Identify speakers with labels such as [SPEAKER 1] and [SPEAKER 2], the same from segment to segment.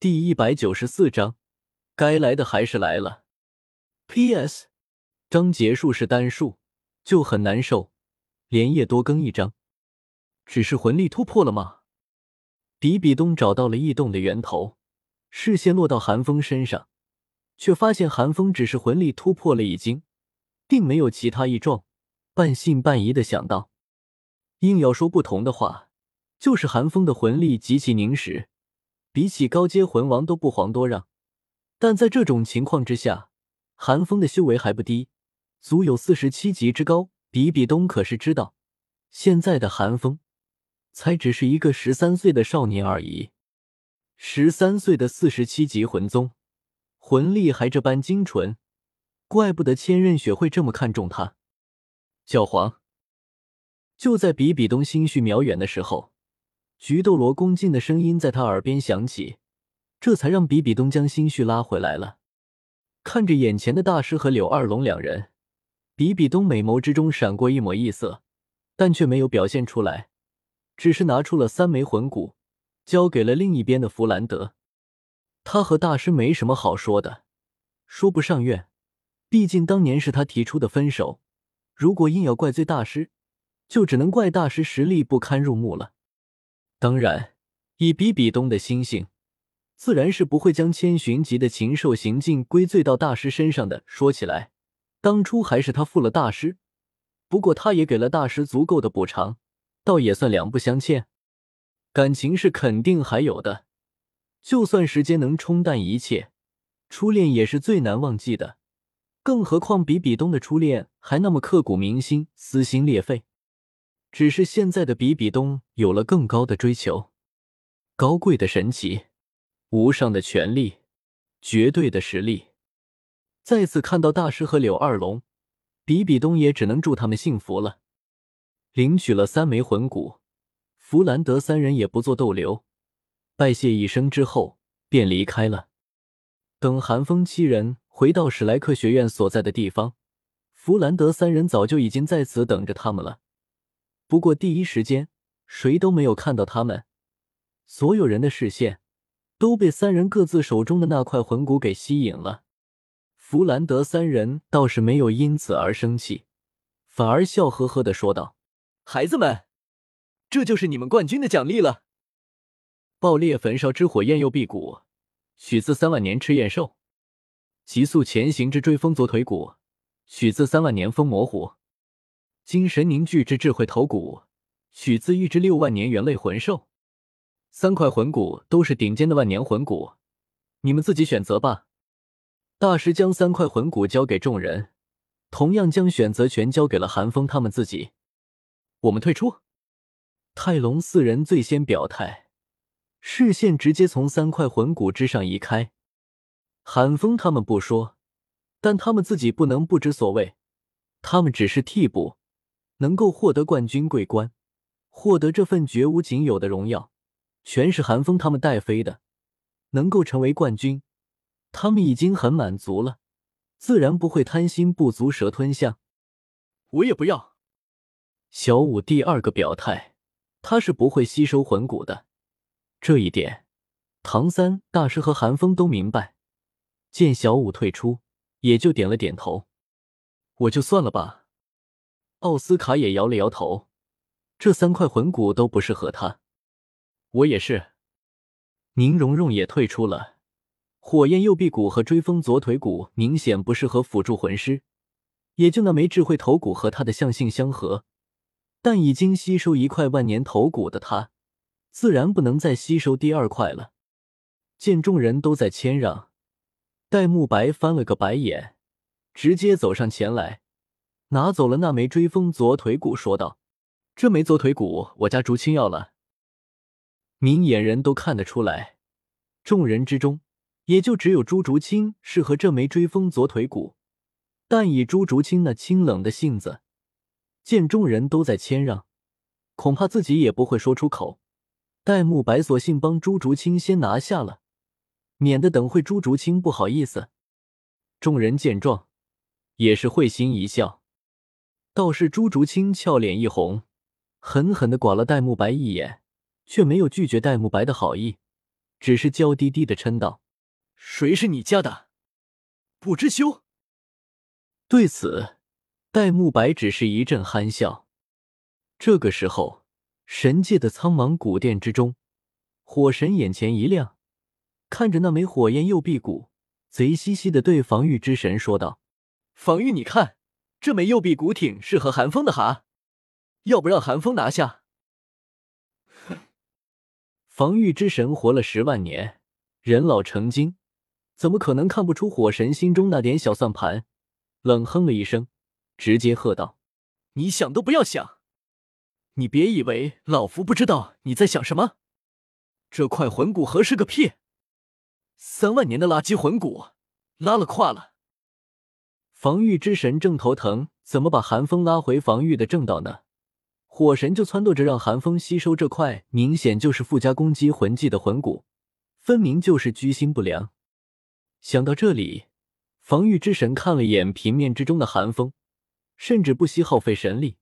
[SPEAKER 1] 第一百九十四章，该来的还是来了。P.S. 章结束是单数，就很难受，连夜多更一章。只是魂力突破了吗？比比东找到了异动的源头，视线落到寒风身上，却发现寒风只是魂力突破了已经，并没有其他异状，半信半疑的想到。硬要说不同的话，就是寒风的魂力极其凝实，比起高阶魂王都不遑多让。但在这种情况之下，寒风的修为还不低，足有四十七级之高。比比东可是知道，现在的寒风才只是一个十三岁的少年而已。十三岁的四十七级魂宗，魂力还这般精纯，怪不得千仞雪会这么看重他。教皇。就在比比东心绪渺远的时候，菊斗罗恭敬的声音在他耳边响起，这才让比比东将心绪拉回来了。看着眼前的大师和柳二龙两人，比比东美眸之中闪过一抹异色，但却没有表现出来，只是拿出了三枚魂骨，交给了另一边的弗兰德。他和大师没什么好说的，说不上怨，毕竟当年是他提出的分手。如果硬要怪罪大师，就只能怪大师实力不堪入目了。当然，以比比东的心性，自然是不会将千寻疾的禽兽行径归罪到大师身上的。说起来，当初还是他负了大师，不过他也给了大师足够的补偿，倒也算两不相欠。感情是肯定还有的，就算时间能冲淡一切，初恋也是最难忘记的。更何况比比东的初恋还那么刻骨铭心、撕心裂肺。只是现在的比比东有了更高的追求，高贵的神奇，无上的权力，绝对的实力。再次看到大师和柳二龙，比比东也只能祝他们幸福了。领取了三枚魂骨，弗兰德三人也不做逗留，拜谢一声之后便离开了。等寒风七人回到史莱克学院所在的地方，弗兰德三人早就已经在此等着他们了。不过第一时间，谁都没有看到他们。所有人的视线都被三人各自手中的那块魂骨给吸引了。弗兰德三人倒是没有因此而生气，反而笑呵呵的说道：“孩子们，这就是你们冠军的奖励了。爆裂焚烧之火焰右臂骨，取自三万年赤焰兽；急速前行之追风左腿骨，取自三万年风魔虎。”精神凝聚之智慧头骨，取自一只六万年猿类魂兽。三块魂骨都是顶尖的万年魂骨，你们自己选择吧。大师将三块魂骨交给众人，同样将选择权交给了韩风他们自己。我们退出。泰隆四人最先表态，视线直接从三块魂骨之上移开。韩风他们不说，但他们自己不能不知所谓，他们只是替补。能够获得冠军桂冠，获得这份绝无仅有的荣耀，全是韩风他们带飞的。能够成为冠军，他们已经很满足了，自然不会贪心不足蛇吞象。我也不要。小五第二个表态，他是不会吸收魂骨的，这一点唐三大师和韩风都明白。见小五退出，也就点了点头。我就算了吧。奥斯卡也摇了摇头，这三块魂骨都不适合他。我也是。宁荣荣也退出了。火焰右臂骨和追风左腿骨明显不适合辅助魂师，也就那枚智慧头骨和他的相性相合。但已经吸收一块万年头骨的他，自然不能再吸收第二块了。见众人都在谦让，戴沐白翻了个白眼，直接走上前来。拿走了那枚追风左腿骨，说道：“这枚左腿骨我家竹青要了。”明眼人都看得出来，众人之中也就只有朱竹清适合这枚追风左腿骨。但以朱竹清那清冷的性子，见众人都在谦让，恐怕自己也不会说出口。戴沐白索性帮朱竹清先拿下了，免得等会朱竹清不好意思。众人见状，也是会心一笑。倒是朱竹清俏脸一红，狠狠的剐了戴沐白一眼，却没有拒绝戴沐白的好意，只是娇滴滴的嗔道：“
[SPEAKER 2] 谁是你家的？不知羞。”
[SPEAKER 1] 对此，戴沐白只是一阵憨笑。这个时候，神界的苍茫古殿之中，火神眼前一亮，看着那枚火焰右臂骨，贼兮兮的对防御之神说道：“
[SPEAKER 2] 防御，你看，这枚右臂骨挺适合寒风的哈，要不让寒风拿下？”
[SPEAKER 1] 防御之神活了十万年，人老成精，怎么可能看不出火神心中那点小算盘？冷哼了一声，直接喝道：“
[SPEAKER 2] 你想都不要想！你别以为老夫不知道你在想什么。这块魂骨合适个屁！三万年的垃圾魂骨，拉了胯了。”
[SPEAKER 1] 防御之神正头疼，怎么把寒风拉回防御的正道呢？火神就撺掇着让寒风吸收这块明显就是附加攻击魂技的魂骨，分明就是居心不良。想到这里，防御之神看了眼平面之中的寒风，甚至不惜耗费神力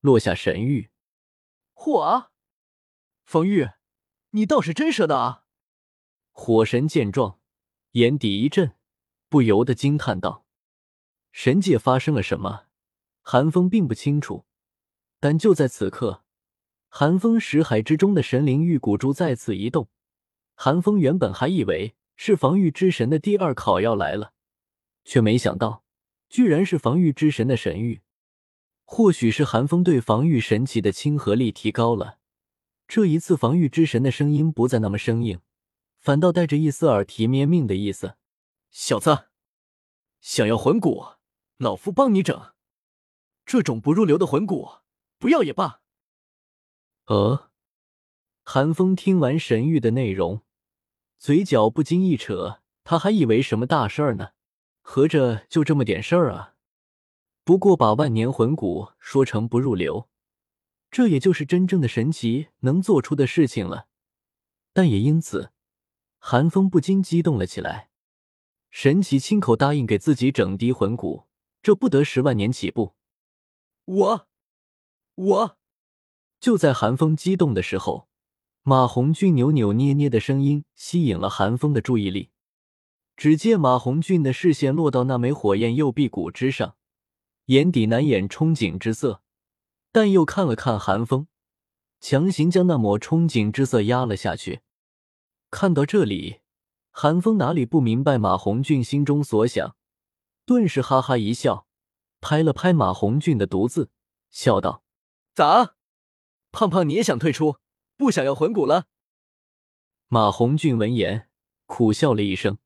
[SPEAKER 1] 落下神谕。
[SPEAKER 2] 嚯啊！防御，你倒是真舍得啊！
[SPEAKER 1] 火神见状，眼底一震，不由得惊叹道：“神界发生了什么？”寒风并不清楚。但就在此刻，寒风识海之中的神灵玉骨珠再次移动。寒风原本还以为是防御之神的第二考要来了，却没想到居然是防御之神的神谕。或许是寒风对防御神器的亲和力提高了，这一次防御之神的声音不再那么生硬，反倒带着一丝耳提面命的意思。
[SPEAKER 2] 小子，想要魂骨，老夫帮你整。这种不入流的魂骨。不要也罢。
[SPEAKER 1] 呃，韩风听完神谕的内容，嘴角不禁一扯，他还以为什么大事儿呢，合着就这么点事儿啊？不过把万年魂骨说成不入流，这也就是真正的神奇能做出的事情了。但也因此，韩风不禁激动了起来。神奇亲口答应给自己整滴魂骨，这不得十万年起步？
[SPEAKER 2] 我。我
[SPEAKER 1] 就在韩风激动的时候，马红俊扭扭捏捏的声音吸引了韩风的注意力。只见马红俊的视线落到那枚火焰右臂骨之上，眼底难掩憧憬之色，但又看了看韩风，强行将那抹憧憬之色压了下去。看到这里，韩风哪里不明白马红俊心中所想，顿时哈哈一笑，拍了拍马红俊的犊子，笑道。
[SPEAKER 2] 咋，胖胖你也想退出，不想要魂骨了？
[SPEAKER 1] 马红俊闻言苦笑了一声，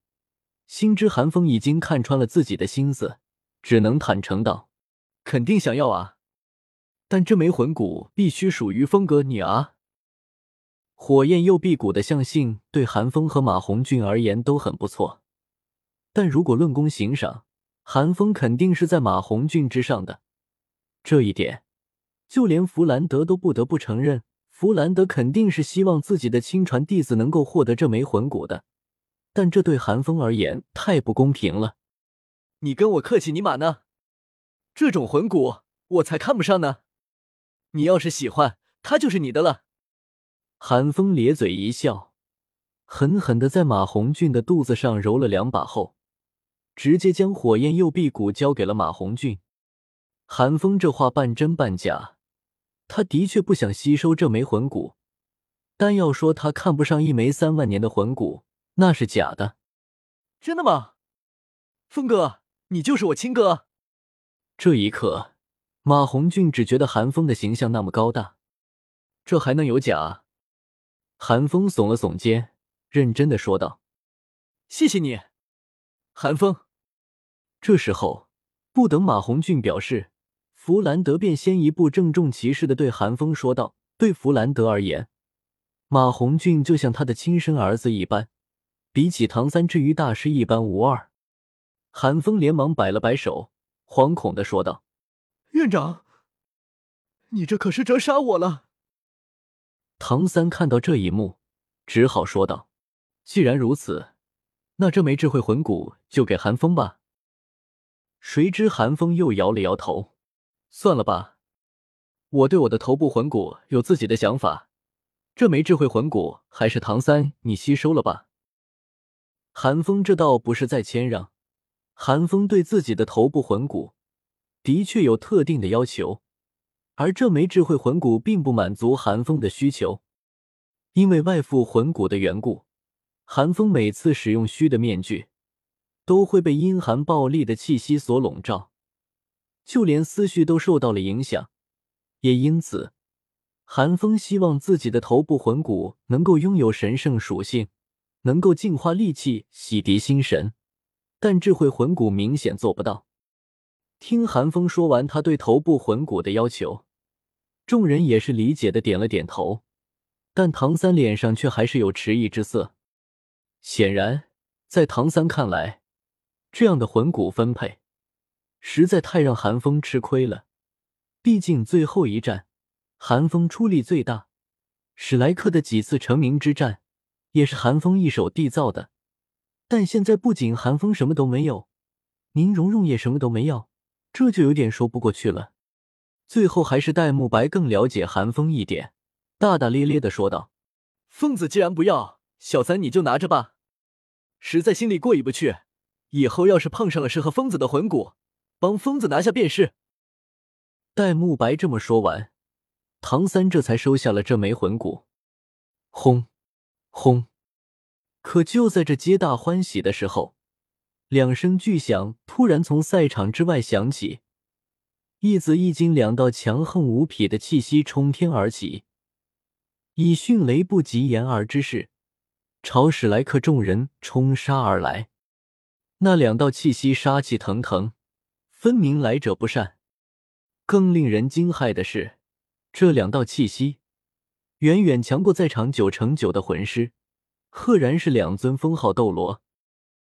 [SPEAKER 1] 心知韩风已经看穿了自己的心思，只能坦诚道：“
[SPEAKER 2] 肯定想要啊，但这枚魂骨必须属于风哥你啊。”
[SPEAKER 1] 火焰右臂骨的象性对韩风和马红俊而言都很不错，但如果论功行赏，韩风肯定是在马红俊之上的，这一点。就连弗兰德都不得不承认，弗兰德肯定是希望自己的亲传弟子能够获得这枚魂骨的，但这对寒风而言太不公平了。
[SPEAKER 2] 你跟我客气你玛呢？这种魂骨我才看不上呢。你要是喜欢，它就是你的了。
[SPEAKER 1] 寒风咧嘴一笑，狠狠的在马红俊的肚子上揉了两把后，直接将火焰右臂骨交给了马红俊。寒风这话半真半假。他的确不想吸收这枚魂骨，但要说他看不上一枚三万年的魂骨，那是假的。
[SPEAKER 2] 真的吗？风哥，你就是我亲哥。
[SPEAKER 1] 这一刻，马红俊只觉得韩风的形象那么高大，这还能有假？韩风耸了耸肩，认真的说道：“
[SPEAKER 2] 谢谢你，韩风。”
[SPEAKER 1] 这时候，不等马红俊表示。弗兰德便先一步郑重其事的对韩风说道：“对弗兰德而言，马红俊就像他的亲生儿子一般，比起唐三之于大师一般无二。”韩风连忙摆了摆手，惶恐的说道：“
[SPEAKER 2] 院长，你这可是折杀我了。”
[SPEAKER 1] 唐三看到这一幕，只好说道：“既然如此，那这枚智慧魂骨就给韩风吧。”谁知韩风又摇了摇头。算了吧，我对我的头部魂骨有自己的想法，这枚智慧魂骨还是唐三你吸收了吧。韩风这倒不是在谦让，韩风对自己的头部魂骨的确有特定的要求，而这枚智慧魂骨并不满足韩风的需求，因为外附魂骨的缘故，韩风每次使用虚的面具，都会被阴寒暴戾的气息所笼罩，就连思绪都受到了影响，也因此。韩风希望自己的头部魂骨能够拥有神圣属性，能够净化戾气、洗涤心神，但智慧魂骨明显做不到。听韩风说完他对头部魂骨的要求，众人也是理解的点了点头，但唐三脸上却还是有迟疑之色。显然，在唐三看来，这样的魂骨分配实在太让韩风吃亏了，毕竟最后一战。韩风出力最大，史莱克的几次成名之战也是韩风一手缔造的。但现在不仅韩风什么都没有，宁荣荣也什么都没要，这就有点说不过去了。最后还是戴沐白更了解韩风一点，大大咧咧的说道：“
[SPEAKER 2] 疯子既然不要，小三你就拿着吧。实在心里过意不去，以后要是碰上了适合疯子的魂骨，帮疯子拿下便是。”
[SPEAKER 1] 戴沐白这么说完。唐三这才收下了这枚魂骨。轰，轰！可就在这皆大欢喜的时候，两声巨响突然从赛场之外响起，一紫一金两道强横无匹的气息冲天而起，以迅雷不及掩耳之势朝史莱克众人冲杀而来。那两道气息杀气腾腾，分明来者不善。更令人惊骇的是。这两道气息远远强过在场九成九的魂师，赫然是两尊封号斗罗。